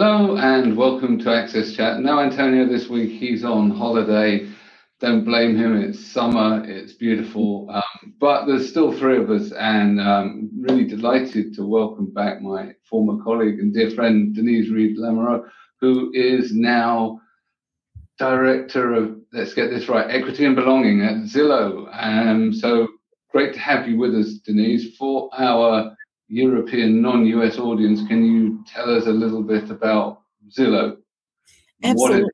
Hello and welcome to Access Chat. No Antonio this week. He's on holiday. Don't blame him. It's summer. It's beautiful. Um, but there's still three of us, and um, really delighted to welcome back my former colleague and dear friend Denise Reed Lamoureux, who is now director of let's get this right, equity and belonging at Zillow. Um, so great to have you with us, Denise, for our European non-US audience, can you tell us a little bit about Zillow? Absolutely.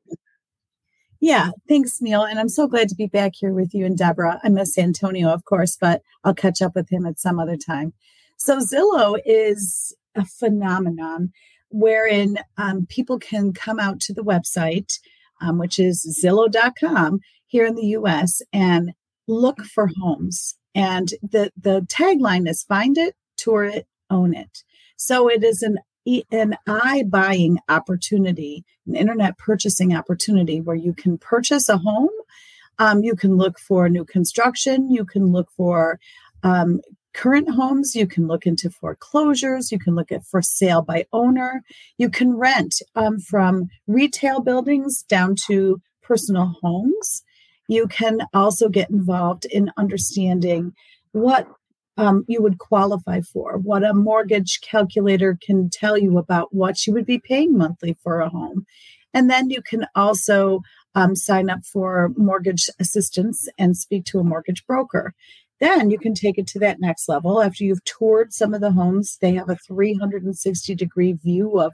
Yeah, thanks, Neil. And I'm so glad to be back here with you and Deborah. I miss Antonio, of course, but I'll catch up with him at some other time. So, Zillow is a phenomenon wherein um, people can come out to the website, um, which is Zillow.com here in the US, and look for homes. And the, the tagline is find it, tour it, own it. So it is an an eye buying opportunity, an internet purchasing opportunity where you can purchase a home. Um, you can look for new construction. You can look for um, current homes. You can look into foreclosures. You can look at for sale by owner. You can rent um, from retail buildings down to personal homes. You can also get involved in understanding what um, you would qualify for, what a mortgage calculator can tell you about what you would be paying monthly for a home. And then you can also um, sign up for mortgage assistance and speak to a mortgage broker. Then you can take it to that next level. After you've toured some of the homes, they have a 360 degree view of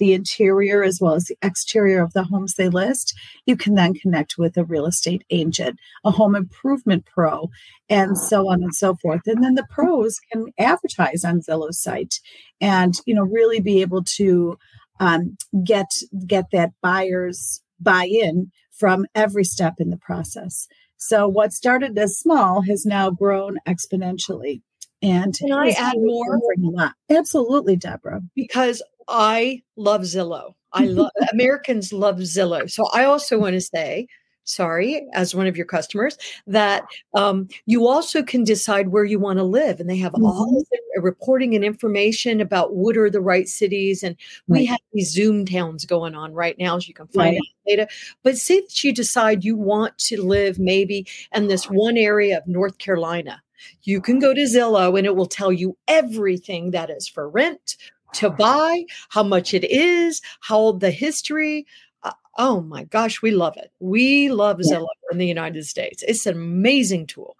the interior as well as the exterior of the homes they list, you can then connect with a real estate agent, a home improvement pro, and so on and so forth. And then the pros can advertise on Zillow's site and you know really be able to um, get get that buyer's buy-in from every step in the process. So what started as small has now grown exponentially. And can I add more? Absolutely, Deborah. Because I love Zillow. I love Americans love Zillow. So I also want to say, sorry, as one of your customers, that um, you also can decide where you want to live, and they have mm-hmm. all the reporting and information about what are the right cities. And we right. have these Zoom towns going on right now, as you can find right. out data. But say that you decide you want to live maybe in this one area of North Carolina. You can go to Zillow and it will tell you everything that is for rent, to buy, how much it is, how old the history. Uh, oh my gosh, we love it. We love Zillow in the United States. It's an amazing tool.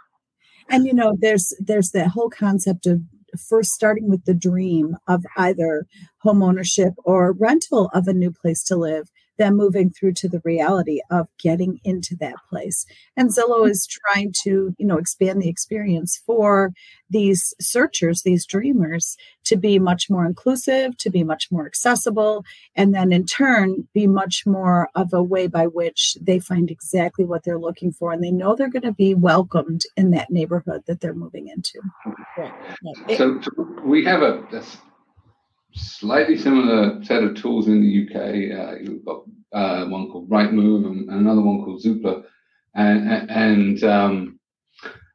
And you know, there's there's that whole concept of first starting with the dream of either home ownership or rental of a new place to live them moving through to the reality of getting into that place. And Zillow mm-hmm. is trying to, you know, expand the experience for these searchers, these dreamers, to be much more inclusive, to be much more accessible, and then in turn be much more of a way by which they find exactly what they're looking for and they know they're going to be welcomed in that neighborhood that they're moving into. So, so we have a, a slightly similar set of tools in the UK. Uh, you've got uh, one called Rightmove and another one called Zoopla. And, and um,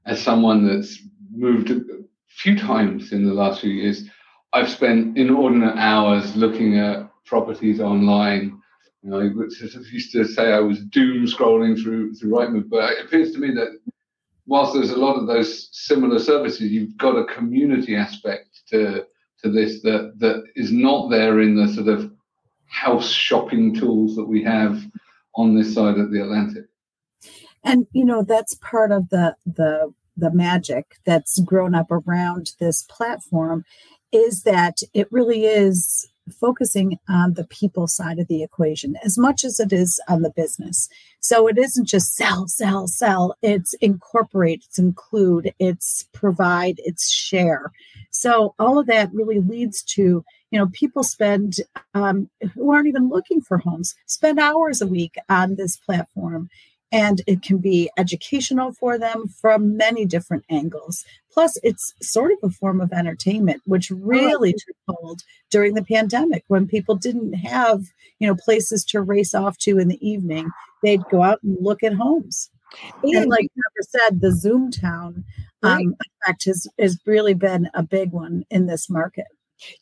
as someone that's moved a few times in the last few years, I've spent inordinate hours looking at properties online. You know, I used to say I was doom scrolling through through Rightmove, but it appears to me that whilst there's a lot of those similar services, you've got a community aspect to to this that that is not there in the sort of house shopping tools that we have on this side of the Atlantic. And you know that's part of the the the magic that's grown up around this platform is that it really is focusing on the people side of the equation as much as it is on the business. So it isn't just sell, sell, sell. It's incorporate, it's include, it's provide, it's share. So all of that really leads to, you know, people spend um, who aren't even looking for homes spend hours a week on this platform and it can be educational for them from many different angles. Plus, it's sort of a form of entertainment, which oh, really took hold during the pandemic when people didn't have, you know, places to race off to in the evening. They'd go out and look at homes. And like Trevor said, the Zoom town um, effect has, has really been a big one in this market.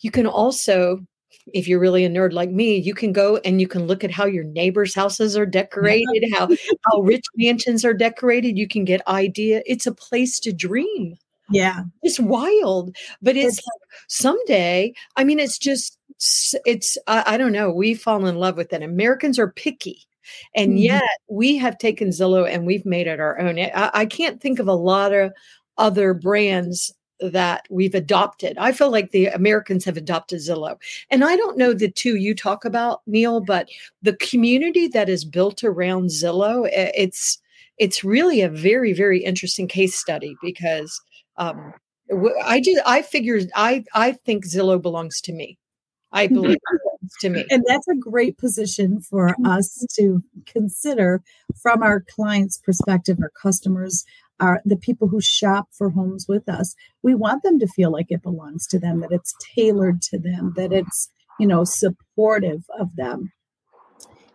You can also if you're really a nerd like me, you can go and you can look at how your neighbors' houses are decorated, how how rich mansions are decorated. You can get idea. It's a place to dream. Yeah. It's wild, but it's, it's like someday, I mean, it's just, it's, I, I, don't know. We fall in love with it. Americans are picky. And mm-hmm. yet we have taken Zillow and we've made it our own. I, I can't think of a lot of other brands that we've adopted. I feel like the Americans have adopted Zillow. And I don't know the two you talk about, Neil, but the community that is built around Zillow, it's it's really a very, very interesting case study because um, I just I figured I I think Zillow belongs to me. I mm-hmm. believe to me. And that's a great position for mm-hmm. us to consider from our clients' perspective, our customers, our the people who shop for homes with us. We want them to feel like it belongs to them, that it's tailored to them, that it's, you know, supportive of them.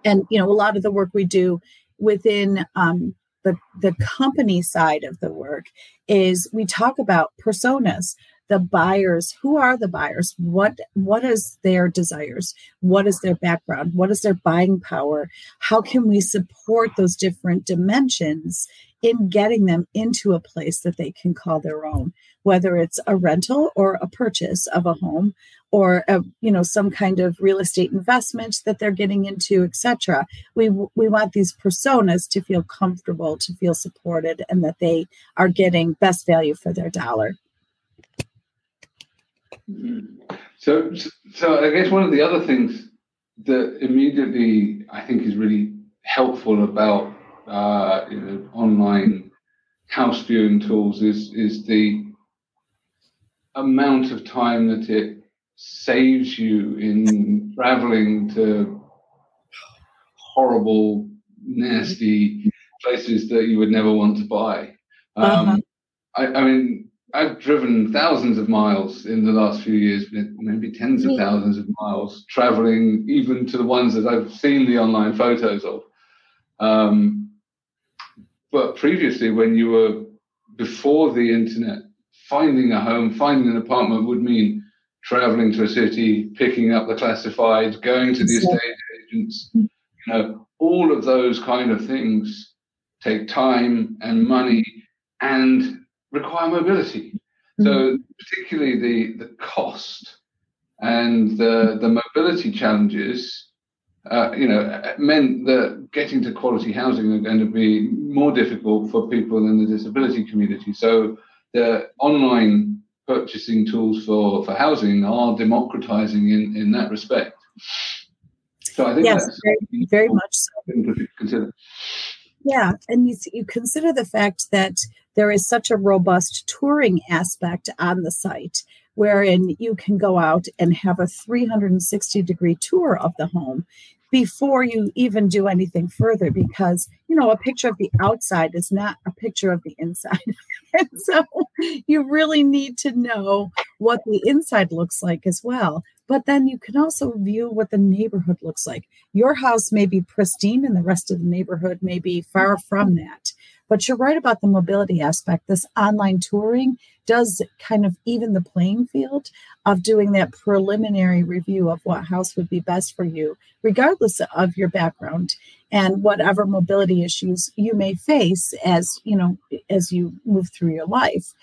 And you know, a lot of the work we do within um, the, the company side of the work is we talk about personas the buyers who are the buyers? What what is their desires? What is their background? What is their buying power? How can we support those different dimensions in getting them into a place that they can call their own? Whether it's a rental or a purchase of a home or a, you know some kind of real estate investment that they're getting into etc we we want these personas to feel comfortable to feel supported and that they are getting best value for their dollar so so i guess one of the other things that immediately i think is really helpful about uh, you know, online house viewing tools is is the amount of time that it saves you in traveling to horrible, nasty places that you would never want to buy. Um, uh-huh. I, I, mean, I've driven thousands of miles in the last few years, maybe tens of thousands of miles, traveling even to the ones that I've seen the online photos of. Um, but previously, when you were before the internet, finding a home, finding an apartment would mean traveling to a city, picking up the classifieds, going to the estate agents, you know, all of those kind of things take time and money and require mobility. Mm-hmm. So particularly the the cost and the the mobility challenges, uh, you know, meant that getting to quality housing are going to be more difficult for people in the disability community. So the online purchasing tools for, for housing are democratizing in, in that respect. So I think yes, that's very, very much so. consider. Yeah, and you, you consider the fact that there is such a robust touring aspect on the site wherein you can go out and have a 360 degree tour of the home before you even do anything further because you know a picture of the outside is not a picture of the inside. And so you really need to know what the inside looks like as well. But then you can also view what the neighborhood looks like. Your house may be pristine and the rest of the neighborhood may be far from that but you're right about the mobility aspect. This online touring does kind of even the playing field of doing that preliminary review of what house would be best for you, regardless of your background and whatever mobility issues you may face as you know as you move through your life.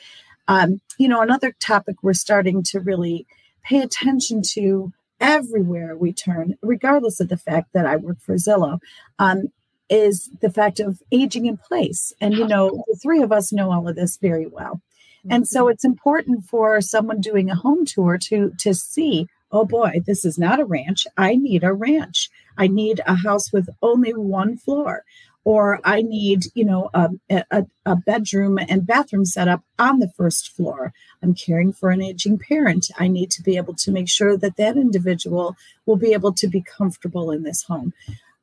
Um, you know, another topic we're starting to really pay attention to everywhere we turn, regardless of the fact that I work for Zillow, um, is the fact of aging in place. And, you know, the three of us know all of this very well. And so mm-hmm. it's important for someone doing a home tour to to see, oh boy, this is not a ranch. I need a ranch. I need a house with only one floor. Or I need, you know, a, a, a bedroom and bathroom setup on the first floor. I'm caring for an aging parent. I need to be able to make sure that that individual will be able to be comfortable in this home.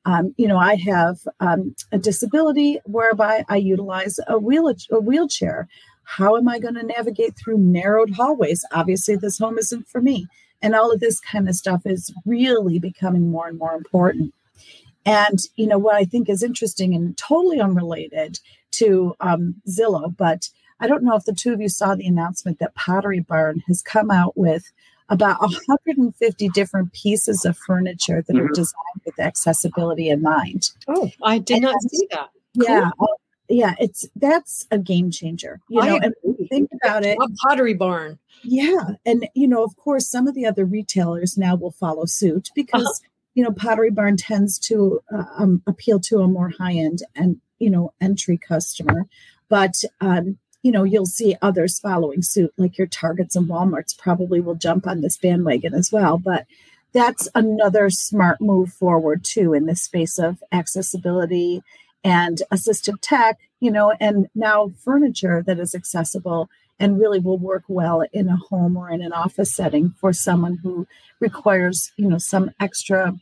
Um, you know, I have um, a disability whereby I utilize a, wheel, a wheelchair. How am I going to navigate through narrowed hallways? Obviously, this home isn't for me. And all of this kind of stuff is really becoming more and more important. And, you know, what I think is interesting and totally unrelated to um, Zillow, but I don't know if the two of you saw the announcement that Pottery Barn has come out with about 150 different pieces of furniture that mm-hmm. are designed with accessibility in mind. Oh, I did and not see that. Yeah. Cool. Yeah, it's that's a game changer. You know, and think about it. Pottery Barn. Yeah, and you know, of course, some of the other retailers now will follow suit because uh-huh. you know Pottery Barn tends to uh, um, appeal to a more high end and you know entry customer, but um, you know you'll see others following suit, like your Targets and WalMarts probably will jump on this bandwagon as well. But that's another smart move forward too in this space of accessibility and assistive tech, you know, and now furniture that is accessible and really will work well in a home or in an office setting for someone who requires you know some extra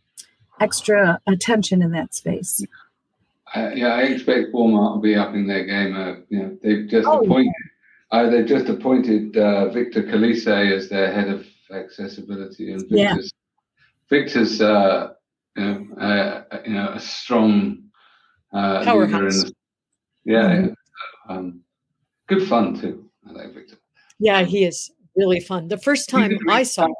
extra attention in that space uh, yeah i expect walmart will be upping their game uh, you know they've just oh, appointed yeah. uh, they've just appointed uh, victor calise as their head of accessibility and victor's, yeah. victor's uh, you know, uh, you know a strong uh, Powerhouse. The, yeah, mm-hmm. um, good fun too I like Victor. Yeah, he is really fun. The first time I saw him,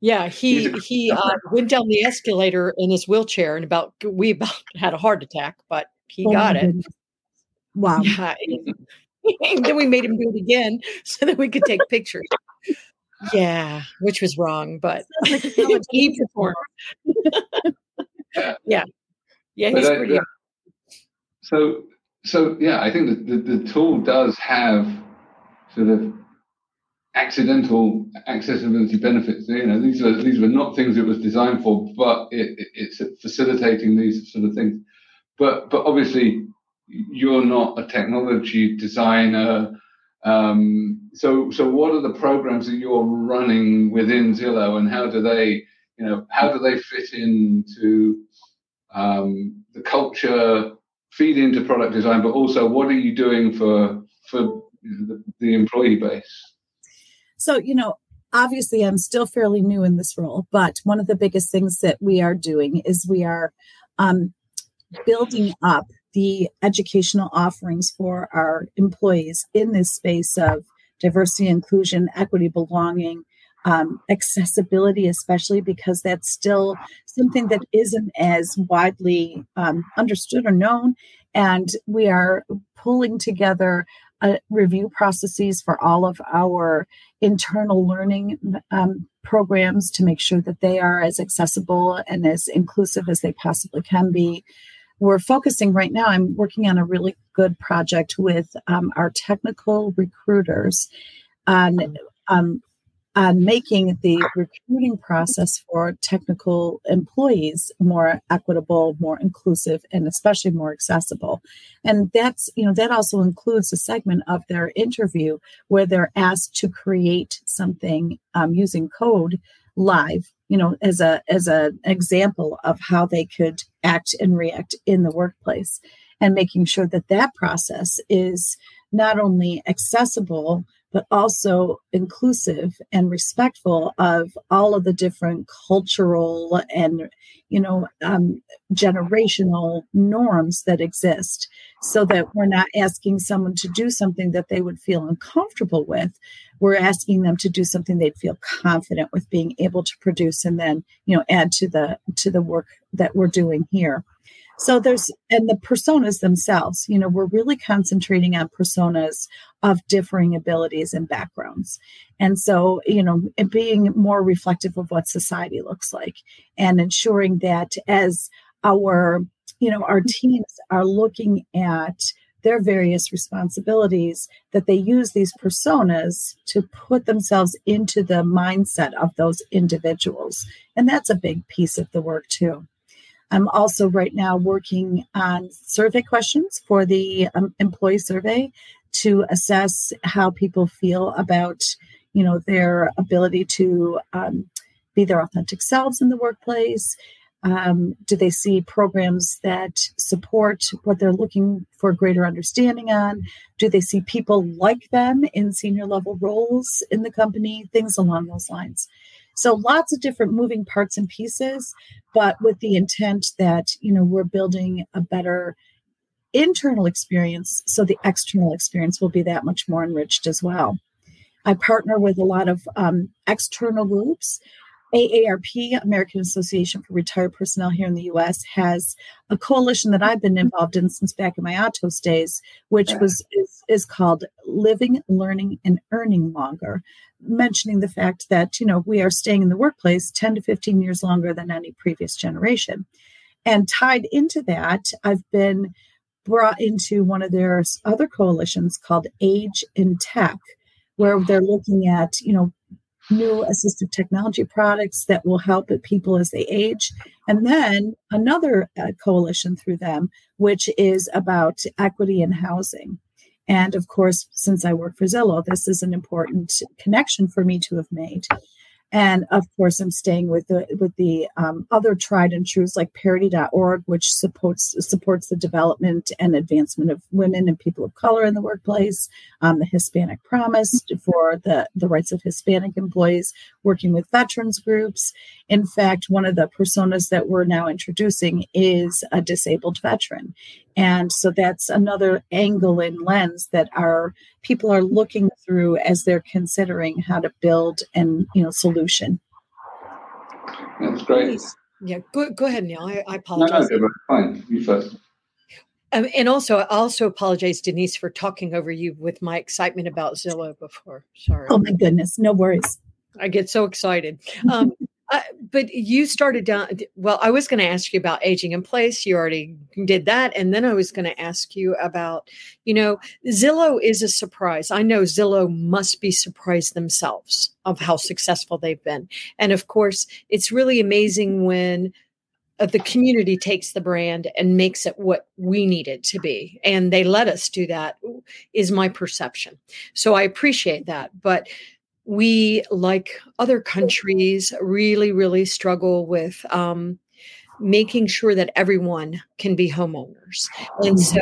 yeah, he he uh, went down the escalator in his wheelchair and about we about had a heart attack, but he oh got it. Wow. Yeah. and then we made him do it again so that we could take pictures. Yeah, which was wrong, but he performed. yeah. Yeah, he's pretty. so so yeah, I think that the, the tool does have sort of accidental accessibility benefits. You know, these are these were not things it was designed for, but it, it, it's facilitating these sort of things. But but obviously, you're not a technology designer. Um, so so what are the programs that you're running within Zillow, and how do they you know how do they fit into um, the culture feed into product design, but also what are you doing for for the, the employee base? So you know, obviously, I'm still fairly new in this role, but one of the biggest things that we are doing is we are um, building up the educational offerings for our employees in this space of diversity, inclusion, equity, belonging, um, accessibility, especially because that's still something that isn't as widely um, understood or known. And we are pulling together uh, review processes for all of our internal learning um, programs to make sure that they are as accessible and as inclusive as they possibly can be. We're focusing right now, I'm working on a really good project with um, our technical recruiters on um, on making the recruiting process for technical employees more equitable, more inclusive, and especially more accessible. And that's, you know, that also includes a segment of their interview where they're asked to create something um, using code live you know as a as an example of how they could act and react in the workplace and making sure that that process is not only accessible but also inclusive and respectful of all of the different cultural and you know um, generational norms that exist so that we're not asking someone to do something that they would feel uncomfortable with. We're asking them to do something they'd feel confident with being able to produce and then you know add to the to the work that we're doing here so there's, and the personas themselves, you know, we're really concentrating on personas of differing abilities and backgrounds. And so, you know, being more reflective of what society looks like and ensuring that as our, you know, our mm-hmm. teams are looking at their various responsibilities that they use these personas to put themselves into the mindset of those individuals. And that's a big piece of the work too I'm also right now working on survey questions for the um, employee survey to assess how people feel about, you know, their ability to um, be their authentic selves in the workplace. Um, do they see programs that support what they're looking for greater understanding on? Do they see people like them in senior level roles in the company? Things along those lines. So lots of different moving parts and pieces, but with the intent that, you know, we're building a better internal experience so the external experience will be that much more enriched as well. I partner with a lot of um, external groups. AARP, American Association for Retired Personnel here in the US, has a coalition that I've been mm-hmm. involved in since back in my Atos days, which was is, is called Living, Learning, and Earning Longer, mentioning the fact that you know we are staying in the workplace 10 to 15 years longer than any previous generation. And tied into that, I've been brought into one of their other coalitions called Age in Tech, where they're looking at, you know, new assistive technology products that will help people as they age. And then another uh, coalition through them, which is about equity in housing. And of course, since I work for Zillow, this is an important connection for me to have made and of course i'm staying with the with the um, other tried and trues like parity.org which supports supports the development and advancement of women and people of color in the workplace um, the hispanic promise for the the rights of hispanic employees working with veterans groups. In fact one of the personas that we're now introducing is a disabled veteran and so that's another angle and lens that our people are looking through as they're considering how to build and you know solution. That's great. Yeah, go, go ahead, Neil. I, I apologize. No, no, fine. You first. Um, and also, I also apologize, Denise, for talking over you with my excitement about Zillow before. Sorry. Oh my goodness, no worries. I get so excited. Um, uh, but you started down. Well, I was going to ask you about aging in place. You already did that, and then I was going to ask you about, you know, Zillow is a surprise. I know Zillow must be surprised themselves of how successful they've been, and of course, it's really amazing when uh, the community takes the brand and makes it what we need it to be, and they let us do that. Is my perception. So I appreciate that, but we, like other countries, really, really struggle with um, making sure that everyone can be homeowners. And mm-hmm. so,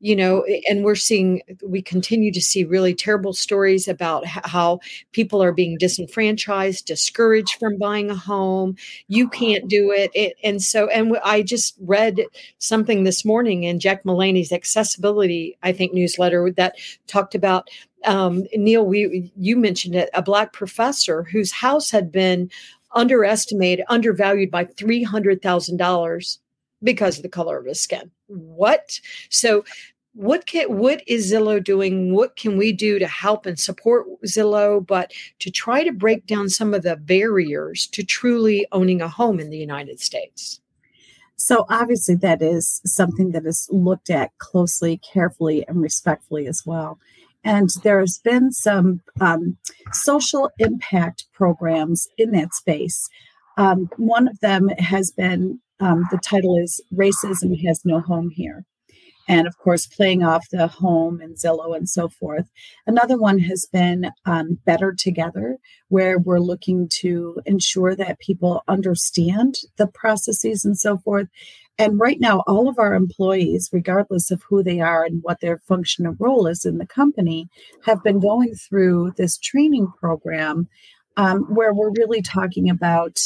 you know, and we're seeing, we continue to see really terrible stories about how people are being disenfranchised, discouraged from buying a home. You can't do it. it and so, and I just read something this morning in Jack Mullaney's accessibility, I think, newsletter that talked about um, Neil, we you mentioned it, a black professor whose house had been underestimated, undervalued by three hundred thousand dollars because of the color of his skin. What? So, what can what is Zillow doing? What can we do to help and support Zillow, but to try to break down some of the barriers to truly owning a home in the United States? So obviously that is something that is looked at closely, carefully, and respectfully as well. And there's been some um, social impact programs in that space. Um, one of them has been um, the title is Racism Has No Home Here. And of course, playing off the home and Zillow and so forth. Another one has been um, Better Together, where we're looking to ensure that people understand the processes and so forth and right now, all of our employees, regardless of who they are and what their function and role is in the company, have been going through this training program um, where we're really talking about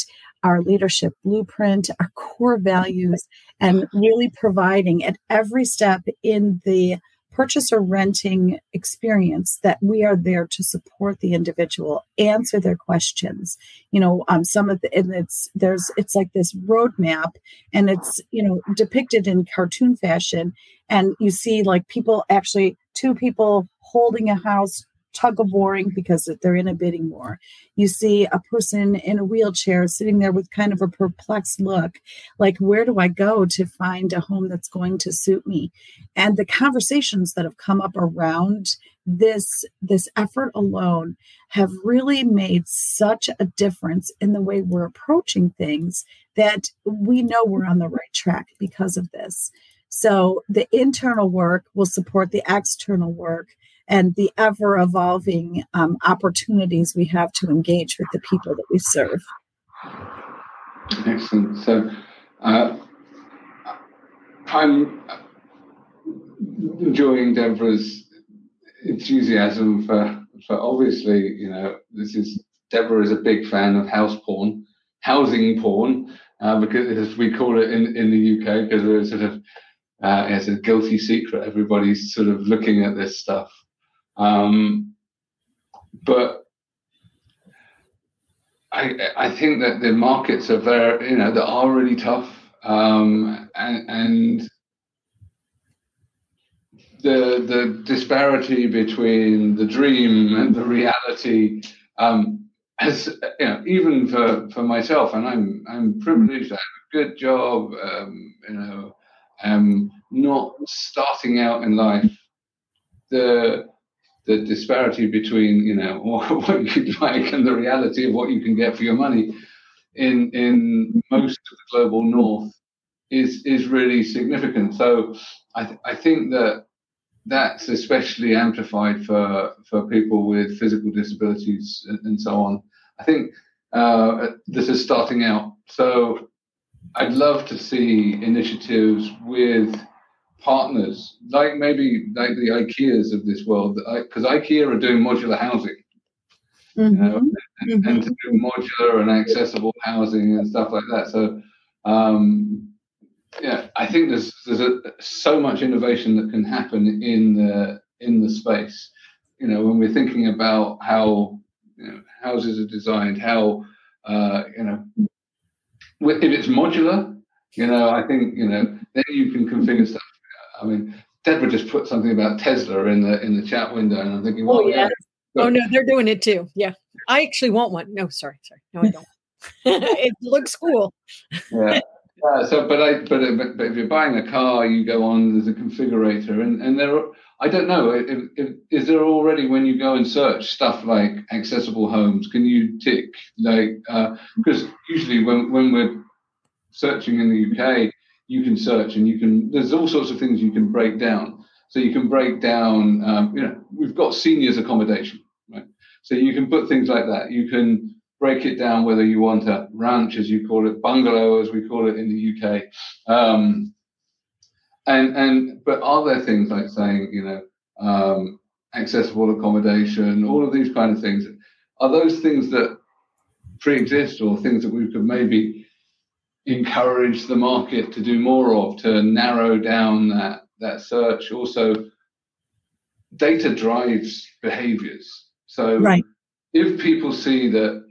our leadership blueprint, our core values, and really providing at every step in the purchase or renting experience that we are there to support the individual answer their questions. You know um, some of the and it's there's it's like this roadmap and it's you know depicted in cartoon fashion. And you see like people actually two people holding a house tug of warring because they're in a bidding war. You see a person in a wheelchair sitting there with kind of a perplexed look, like, where do I go to find a home that's going to suit me? And the conversations that have come up around this this effort alone have really made such a difference in the way we're approaching things that we know we're on the right track because of this. So the internal work will support the external work and the ever evolving um, opportunities we have to engage with the people that we serve. Excellent. So uh, I'm enjoying Deborah's enthusiasm for, for obviously, you know, this is Deborah is a big fan of house porn, housing porn, uh, because as we call it in, in the UK, because we're sort of uh, it's a guilty secret. Everybody's sort of looking at this stuff. Um, but I, I think that the markets are very, you know, they are really tough, um, and, and the the disparity between the dream and the reality um, has, you know, even for, for myself, and I'm I'm privileged. I have a good job, um, you know, um, not starting out in life. The the disparity between you know what you'd like and the reality of what you can get for your money in in most of the global north is is really significant. So I th- I think that that's especially amplified for for people with physical disabilities and, and so on. I think uh, this is starting out. So I'd love to see initiatives with partners, like maybe like the IKEAs of this world, because IKEA are doing modular housing. Mm-hmm. You know, and, mm-hmm. and, to do modular and accessible housing and stuff like that. So, um, yeah, I think there's there's a, so much innovation that can happen in the in the space. You know, when we're thinking about how you know, houses are designed, how uh, you know, if it's modular, you know, I think you know, then you can configure stuff I mean, Deborah just put something about Tesla in the in the chat window, and I'm thinking, well, oh yeah. Oh no, they're doing it too. Yeah, I actually want one. No, sorry, sorry, no, I don't. it looks cool. yeah. Yeah, so, but I, but, but, but if you're buying a car, you go on. There's a configurator, and and there. Are, I don't know. If, if, is there already when you go and search stuff like accessible homes? Can you tick like because uh, usually when when we're searching in the UK, you can search and you can there's all sorts of things you can break down. So you can break down um, you know we've got seniors accommodation right? So you can put things like that. You can break it down whether you want a ranch as you call it bungalow as we call it in the uk um, and and but are there things like saying you know um, accessible accommodation all of these kind of things? Are those things that pre-exist or things that we could maybe encourage the market to do more of to narrow down that that search also data drives behaviors so right. if people see that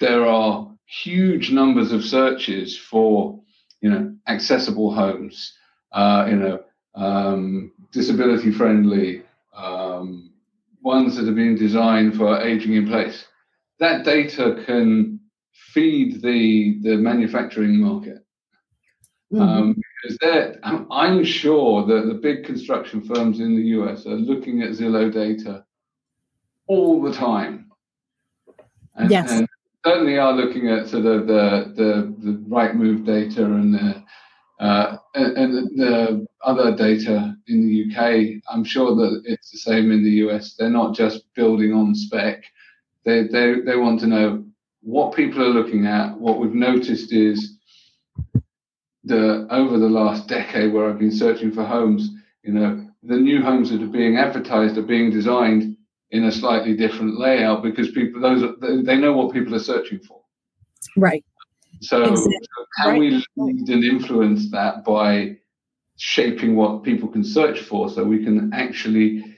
there are huge numbers of searches for you know accessible homes uh, you know um, disability friendly um, ones that are being designed for aging in place that data can feed the the manufacturing market. Mm-hmm. Um, because they're, I'm sure that the big construction firms in the US are looking at Zillow data all the time. And, yes. and certainly are looking at sort of the the, the Rightmove data and the uh, and, and the other data in the UK. I'm sure that it's the same in the US. They're not just building on spec. They they they want to know what people are looking at, what we've noticed is the over the last decade where I've been searching for homes, you know, the new homes that are being advertised are being designed in a slightly different layout because people those are, they know what people are searching for. Right. So, exactly. so can right. we lead and influence that by shaping what people can search for so we can actually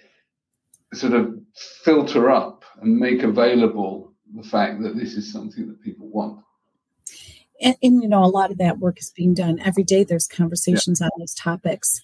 sort of filter up and make available the fact that this is something that people want. And, and, you know, a lot of that work is being done every day. There's conversations yeah. on those topics.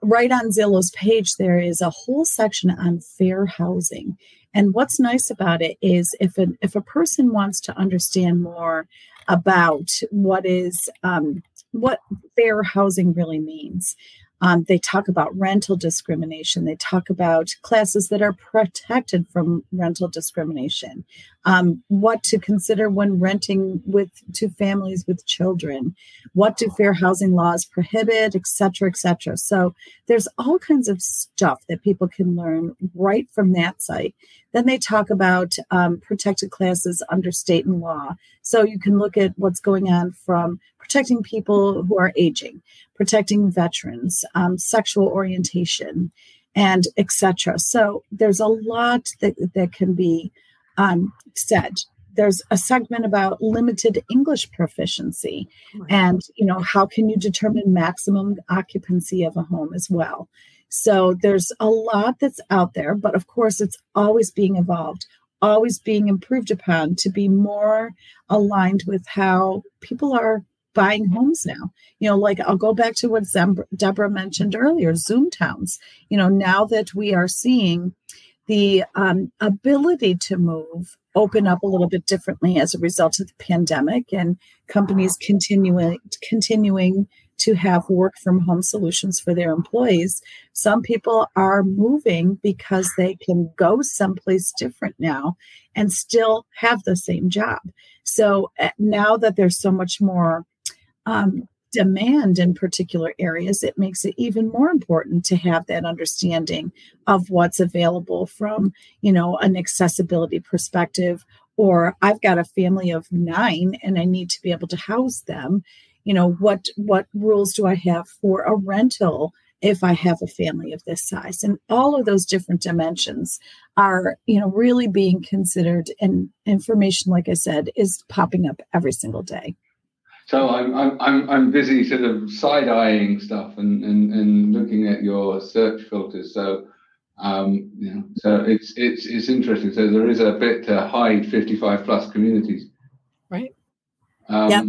Right on Zillow's page, there is a whole section on fair housing. And what's nice about it is if a, if a person wants to understand more about what is um, what fair housing really means, um, they talk about rental discrimination. They talk about classes that are protected from rental discrimination. Um, what to consider when renting with to families with children. What do fair housing laws prohibit, etc., etc. So there's all kinds of stuff that people can learn right from that site. Then they talk about um, protected classes under state and law. So you can look at what's going on from protecting people who are aging, protecting veterans, um, sexual orientation, and etc. So there's a lot that, that can be um, said. There's a segment about limited English proficiency, and you know how can you determine maximum occupancy of a home as well. So there's a lot that's out there, but of course it's always being evolved. always being improved upon to be more aligned with how people are buying homes now. You know, like I'll go back to what Deborah mentioned earlier Zoom towns. You know, now that we are seeing the um, ability to move open up a little bit differently as a result of the pandemic and companies continuing continuing to have work from home solutions for their employees. Some people are moving because they can go someplace different now and still have the same job. So eh, now that there's so much more um, demand in particular areas, it makes it even more important to have that understanding of what's available from, you know, an accessibility perspective. Or I've got a family of nine and I need to be able to house them. You know, what what rules do I have for a rental if I have a family of this size? And all of those different dimensions are, you know, really being considered and information, like I said, is popping up every single day. So I'm I'm I'm I'm busy sort of side eyeing stuff and, and and looking at your search filters. So um, you know, so it's it's it's interesting. So there is a bit to hide 55 plus communities, right? Um, yep.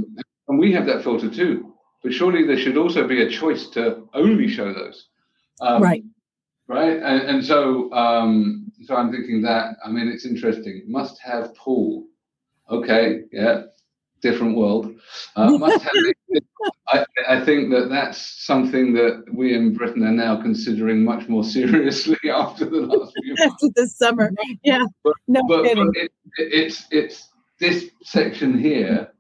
And we have that filter too. But surely there should also be a choice to only show those, um, right? Right. And, and so um, so I'm thinking that I mean it's interesting. Must have pool. Okay. Yeah different world. Uh, I, I, think that that's something that we in Britain are now considering much more seriously after the last few months. After the summer, yeah. But, no but, kidding. But it, it's it's this section here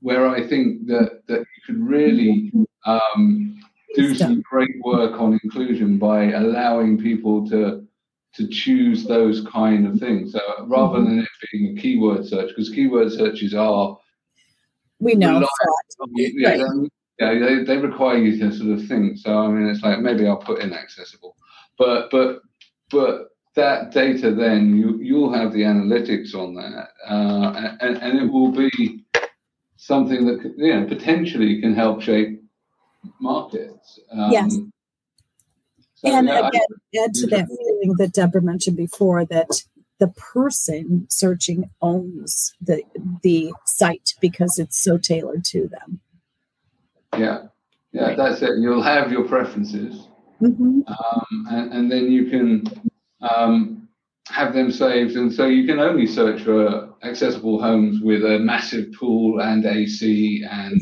where I think that that you could really um, do some great work on inclusion by allowing people to to choose those kind of things. So rather mm-hmm. than it being a keyword search, because keyword searches are we know. yeah, right. yeah they, they require you to sort of think. So I mean, it's like maybe I'll put in accessible, but but but that data then you you'll have the analytics on that, uh, and and it will be something that you know potentially can help shape markets. Um, yes. So, and yeah, again, I, add to that feeling that Deborah mentioned before that the person searching owns the the site because it's so tailored to them. Yeah, yeah, right. that's it. You'll have your preferences, mm-hmm. um, and, and, then you can um, have them saved, and so you can only search for accessible homes with a massive pool and AC and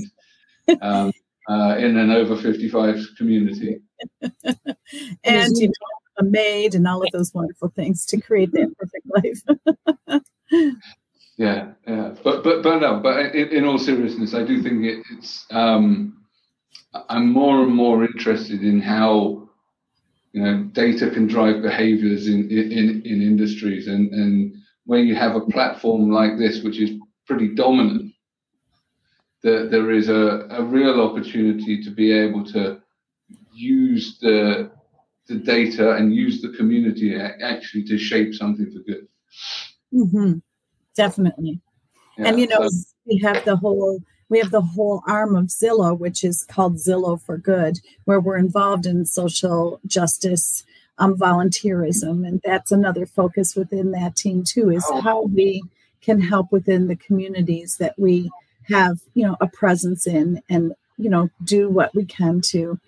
um, uh, in an over fifty five community. and you know, a maid and all of those wonderful things to create that perfect life. yeah, yeah, but but but no, but in, in all seriousness, I do think it, it's. Um, I'm more and more interested in how you know data can drive behaviors in in in industries, and and when you have a platform like this, which is pretty dominant, that there is a, a real opportunity to be able to use the the data and use the community actually to shape something for good. Mm-hmm. Definitely. Yeah, and you know, so, we have the whole we have the whole arm of Zillow, which is called Zillow for Good, where we're involved in social justice, um, volunteerism, and that's another focus within that team too. Is oh. how we can help within the communities that we have, you know, a presence in, and you know, do what we can to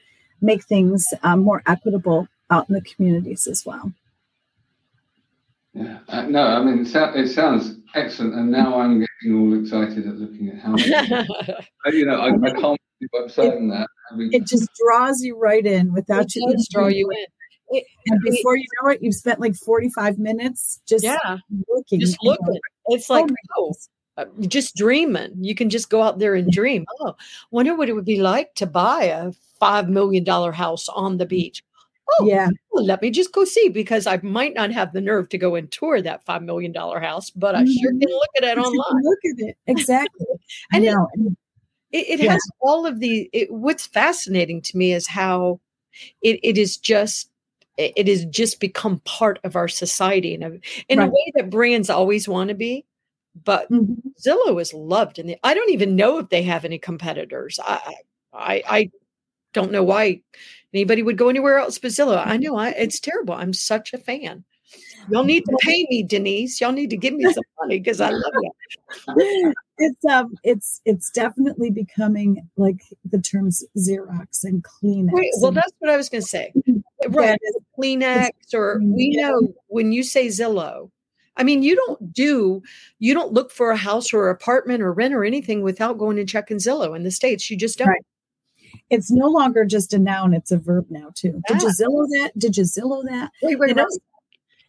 make things um, more equitable out in the communities as well. Yeah, uh, no, I mean, it, so- it, sounds excellent. And now I'm getting all excited at looking at how, uh, you know, I, I can't believe saying it, that. I mean, it just draws you right in without it you. Does draw you in. It, and before you know it, you've spent like 45 minutes just yeah, looking. Just looking. It's like, oh, just dreaming. You can just go out there and dream. Oh, wonder what it would be like to buy a $5 million house on the beach oh, yeah, well, let me just go see because I might not have the nerve to go and tour that $5 million house, but I mm-hmm. sure can look at it online. Look at it. Exactly. and it, it, it has all of the, it, what's fascinating to me is how it, it is just, it has just become part of our society in a, in right. a way that brands always want to be but mm-hmm. Zillow is loved, and I don't even know if they have any competitors. I, I, I don't know why anybody would go anywhere else but Zillow. I know I, it's terrible. I'm such a fan. Y'all need to pay me, Denise. Y'all need to give me some money because I love it. it's um, it's it's definitely becoming like the terms Xerox and Kleenex. Right, well, that's what I was going to say. Right, Kleenex, or we know when you say Zillow. I mean, you don't do, you don't look for a house or apartment or rent or anything without going and checking Zillow in the States. You just don't. Right it's no longer just a noun; it's a verb now too. Did you Zillow that? Did you Zillow that? Wait, wait, wait.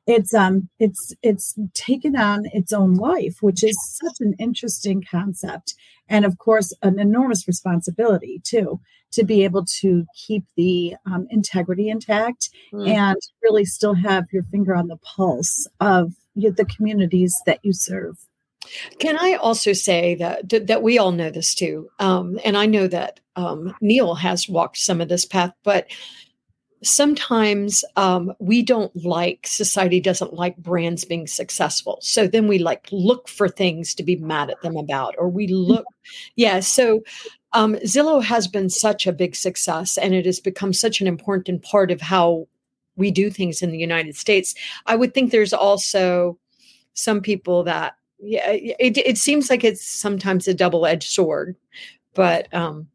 It's um, it's it's taken on its own life, which is such an interesting concept, and of course, an enormous responsibility too to be able to keep the um, integrity intact mm. and really still have your finger on the pulse of the communities that you serve. Can I also say that that we all know this too, um, and I know that um, Neil has walked some of this path, but sometimes um, we don't like society doesn't like brands being successful so then we like look for things to be mad at them about or we look yeah so um, zillow has been such a big success and it has become such an important part of how we do things in the united states i would think there's also some people that yeah, it, it seems like it's sometimes a double edged sword, but um,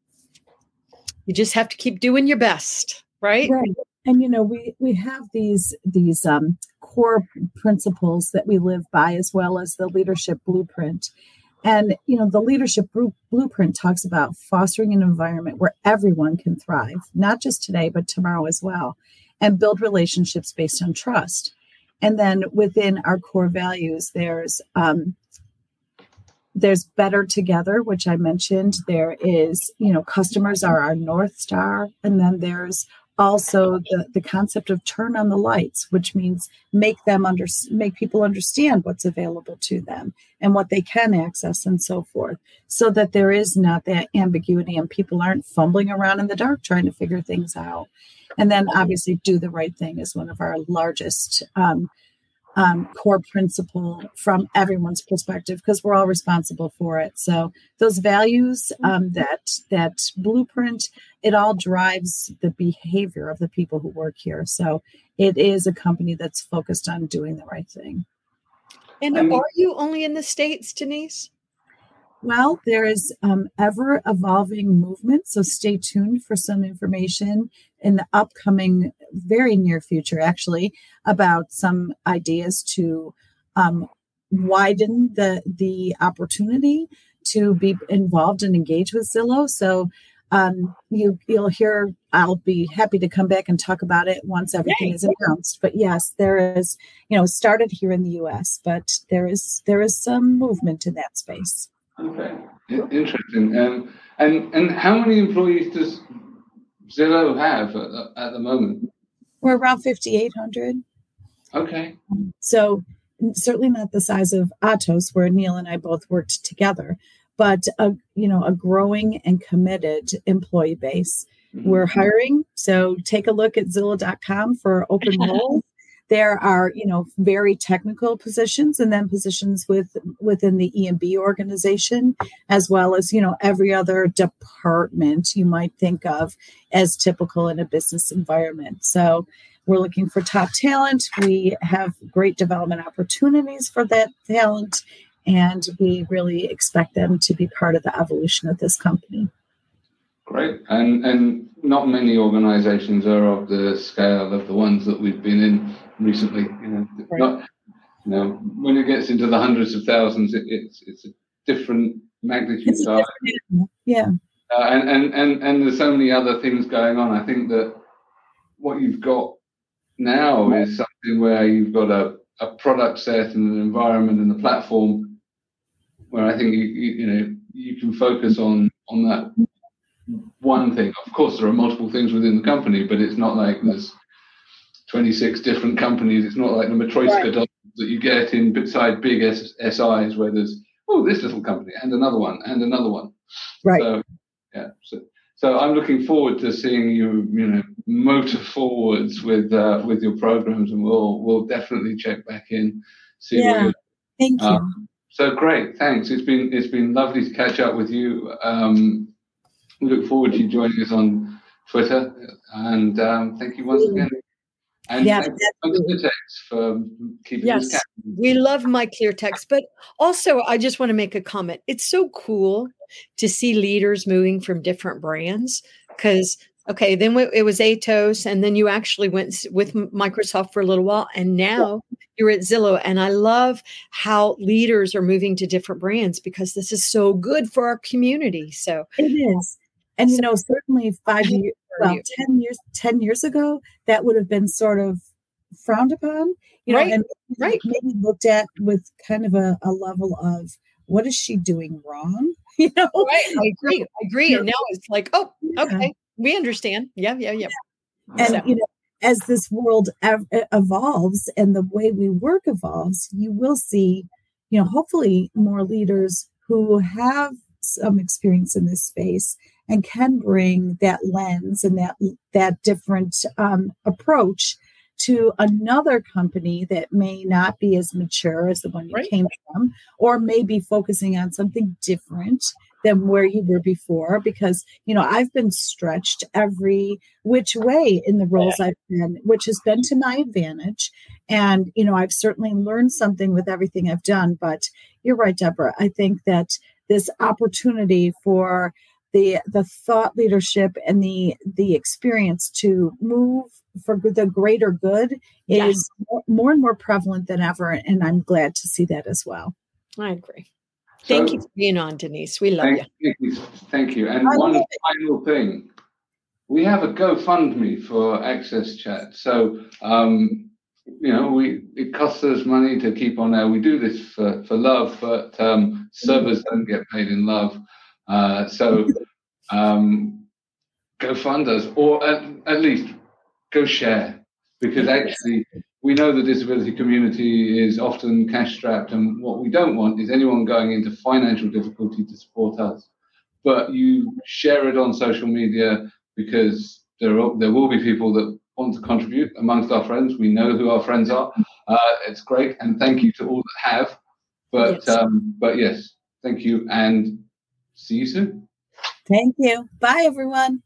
you just have to keep doing your best, right? Right. And you know, we we have these these um, core principles that we live by, as well as the leadership blueprint. And you know, the leadership blueprint talks about fostering an environment where everyone can thrive, not just today, but tomorrow as well, and build relationships based on trust. And then within our core values, there's um, there's better together, which I mentioned. There is, you know, customers are our north star, and then there's also the, the concept of turn on the lights which means make them under make people understand what's available to them and what they can access and so forth so that there is not that ambiguity and people aren't fumbling around in the dark trying to figure things out and then obviously do the right thing is one of our largest um, um, core principle from everyone's perspective because we're all responsible for it. So those values, um, mm-hmm. that that blueprint, it all drives the behavior of the people who work here. So it is a company that's focused on doing the right thing. And are you only in the states, Denise? Well, there is um, ever evolving movement, so stay tuned for some information in the upcoming, very near future, actually, about some ideas to um, widen the the opportunity to be involved and engage with Zillow. So um, you you'll hear. I'll be happy to come back and talk about it once everything Yay. is announced. But yes, there is. You know, started here in the U.S., but there is there is some movement in that space. Okay, interesting. Um, and and how many employees does Zillow have at the, at the moment? We're around fifty eight hundred. Okay. So certainly not the size of Atos, where Neil and I both worked together, but a you know a growing and committed employee base. Mm-hmm. We're hiring, so take a look at Zillow.com for open roles there are you know very technical positions and then positions with within the EMB organization as well as you know every other department you might think of as typical in a business environment. So we're looking for top talent. We have great development opportunities for that talent and we really expect them to be part of the evolution of this company. Great. And and not many organizations are of the scale of the ones that we've been in recently. You know, right. not, you know, when it gets into the hundreds of thousands, it, it's it's a different magnitude size. Yeah. Uh, and, and and and there's so many other things going on. I think that what you've got now right. is something where you've got a, a product set and an environment and a platform where I think you, you, you know you can focus on on that one thing. Of course, there are multiple things within the company, but it's not like there's 26 different companies. It's not like the Matryoshka right. that you get in beside big SIs where there's, oh, this little company and another one and another one. Right. So, yeah. So, so I'm looking forward to seeing you, you know, motor forwards with uh, with your programs, and we'll we'll definitely check back in. See yeah. Thank you. Um, so great, thanks. It's been it's been lovely to catch up with you. Um, we look forward to you joining us on Twitter, and um, thank you once again And, yeah, and for keeping yes, we love MyClearText. But also, I just want to make a comment. It's so cool to see leaders moving from different brands because okay, then it was Atos, and then you actually went with Microsoft for a little while, and now you're at Zillow. And I love how leaders are moving to different brands because this is so good for our community. So it is. And you know, certainly five years, well, ten years, ten years ago, that would have been sort of frowned upon, you know, right. and right. maybe looked at with kind of a, a level of what is she doing wrong? You know, right? I agree. I agree. And now it's like, oh, okay, we understand. Yeah, yeah, yeah. And so. you know, as this world ev- evolves and the way we work evolves, you will see, you know, hopefully more leaders who have some experience in this space and can bring that lens and that that different um, approach to another company that may not be as mature as the one you right. came from, or maybe focusing on something different than where you were before because you know i've been stretched every which way in the roles yeah. i've been which has been to my advantage and you know i've certainly learned something with everything i've done but you're right deborah i think that this opportunity for the the thought leadership and the the experience to move for the greater good yes. is more, more and more prevalent than ever and i'm glad to see that as well i agree Thank so, you for being on, Denise. We love thank, you. Thank you. Thank you. And I one final thing. We have a GoFundMe for AXSChat. So, um, you know, we it costs us money to keep on there. We do this for, for love, but um, servers don't get paid in love. Uh, so, um, go fund us, or at, at least go share, because actually we know the disability community is often cash strapped, and what we don't want is anyone going into financial difficulty to support us. But you share it on social media because there are, there will be people that want to contribute amongst our friends. We know who our friends are. Uh, it's great, and thank you to all that have. But yes. Um, but yes, thank you, and see you soon. Thank you. Bye, everyone.